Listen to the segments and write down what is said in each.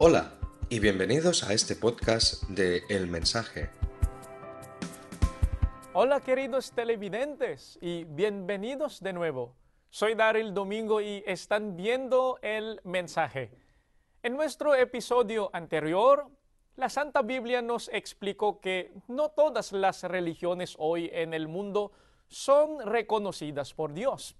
Hola y bienvenidos a este podcast de El Mensaje. Hola queridos televidentes y bienvenidos de nuevo. Soy Daryl Domingo y están viendo El Mensaje. En nuestro episodio anterior, la Santa Biblia nos explicó que no todas las religiones hoy en el mundo son reconocidas por Dios.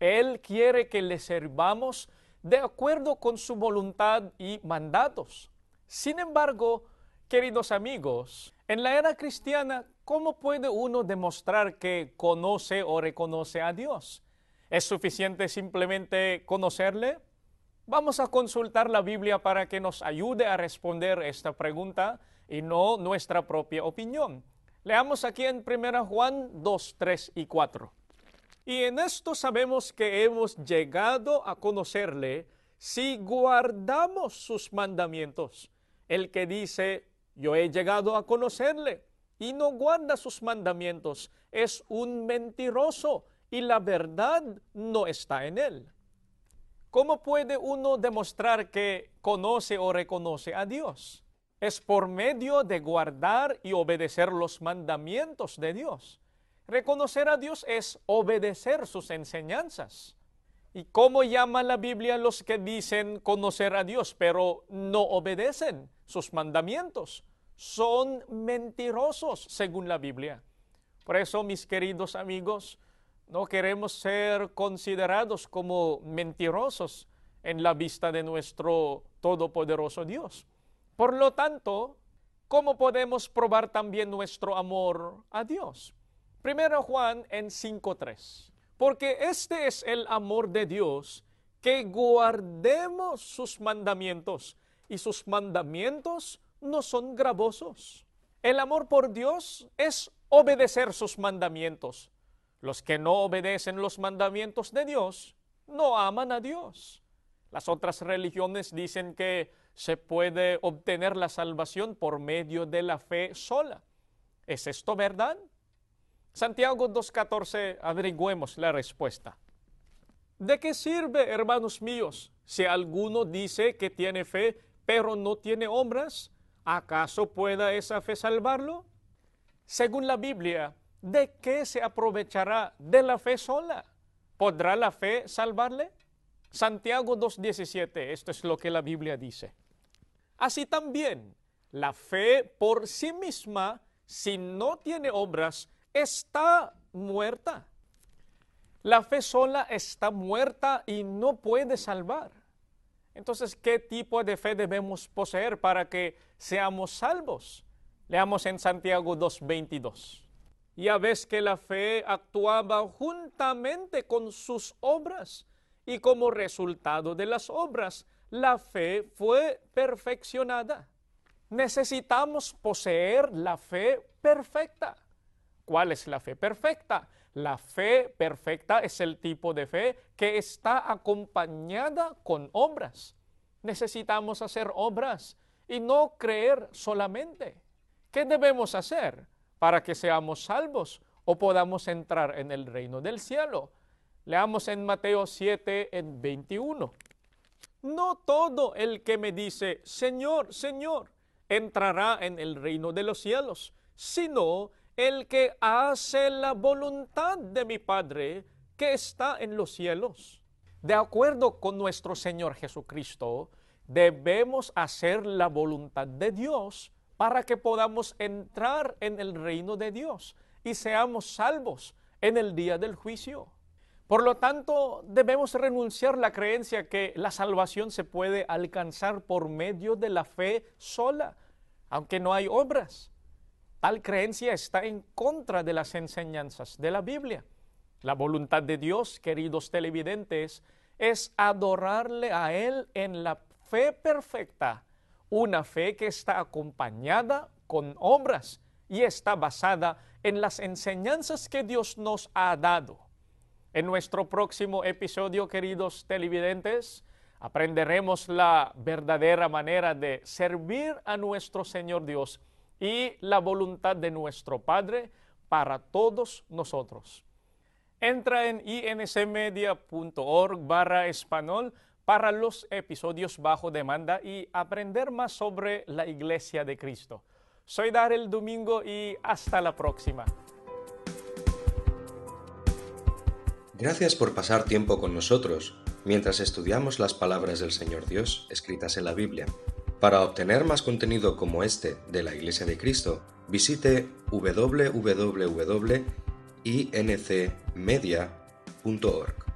Él quiere que le servamos de acuerdo con su voluntad y mandatos. Sin embargo, queridos amigos, en la era cristiana, ¿cómo puede uno demostrar que conoce o reconoce a Dios? ¿Es suficiente simplemente conocerle? Vamos a consultar la Biblia para que nos ayude a responder esta pregunta y no nuestra propia opinión. Leamos aquí en 1 Juan 2, 3 y 4. Y en esto sabemos que hemos llegado a conocerle si guardamos sus mandamientos. El que dice, yo he llegado a conocerle y no guarda sus mandamientos, es un mentiroso y la verdad no está en él. ¿Cómo puede uno demostrar que conoce o reconoce a Dios? Es por medio de guardar y obedecer los mandamientos de Dios. Reconocer a Dios es obedecer sus enseñanzas. ¿Y cómo llama la Biblia a los que dicen conocer a Dios, pero no obedecen sus mandamientos? Son mentirosos, según la Biblia. Por eso, mis queridos amigos, no queremos ser considerados como mentirosos en la vista de nuestro todopoderoso Dios. Por lo tanto, ¿cómo podemos probar también nuestro amor a Dios? Primero Juan en 5.3. Porque este es el amor de Dios, que guardemos sus mandamientos, y sus mandamientos no son gravosos. El amor por Dios es obedecer sus mandamientos. Los que no obedecen los mandamientos de Dios no aman a Dios. Las otras religiones dicen que se puede obtener la salvación por medio de la fe sola. ¿Es esto verdad? Santiago 2.14, averigüemos la respuesta. ¿De qué sirve, hermanos míos, si alguno dice que tiene fe, pero no tiene obras? ¿Acaso pueda esa fe salvarlo? Según la Biblia, ¿de qué se aprovechará de la fe sola? ¿Podrá la fe salvarle? Santiago 2.17, esto es lo que la Biblia dice. Así también, la fe por sí misma, si no tiene obras, está muerta. La fe sola está muerta y no puede salvar. Entonces, ¿qué tipo de fe debemos poseer para que seamos salvos? Leamos en Santiago 2.22. Ya ves que la fe actuaba juntamente con sus obras y como resultado de las obras, la fe fue perfeccionada. Necesitamos poseer la fe perfecta. ¿Cuál es la fe perfecta? La fe perfecta es el tipo de fe que está acompañada con obras. Necesitamos hacer obras y no creer solamente. ¿Qué debemos hacer para que seamos salvos o podamos entrar en el reino del cielo? Leamos en Mateo 7, en 21. No todo el que me dice, Señor, Señor, entrará en el reino de los cielos, sino el que hace la voluntad de mi Padre que está en los cielos. De acuerdo con nuestro Señor Jesucristo, debemos hacer la voluntad de Dios para que podamos entrar en el reino de Dios y seamos salvos en el día del juicio. Por lo tanto, debemos renunciar la creencia que la salvación se puede alcanzar por medio de la fe sola, aunque no hay obras. Tal creencia está en contra de las enseñanzas de la Biblia. La voluntad de Dios, queridos televidentes, es adorarle a Él en la fe perfecta, una fe que está acompañada con obras y está basada en las enseñanzas que Dios nos ha dado. En nuestro próximo episodio, queridos televidentes, aprenderemos la verdadera manera de servir a nuestro Señor Dios y la voluntad de nuestro Padre para todos nosotros. Entra en insmedia.org barra español para los episodios bajo demanda y aprender más sobre la Iglesia de Cristo. Soy Darel Domingo y hasta la próxima. Gracias por pasar tiempo con nosotros mientras estudiamos las palabras del Señor Dios escritas en la Biblia. Para obtener más contenido como este de la Iglesia de Cristo, visite www.incmedia.org.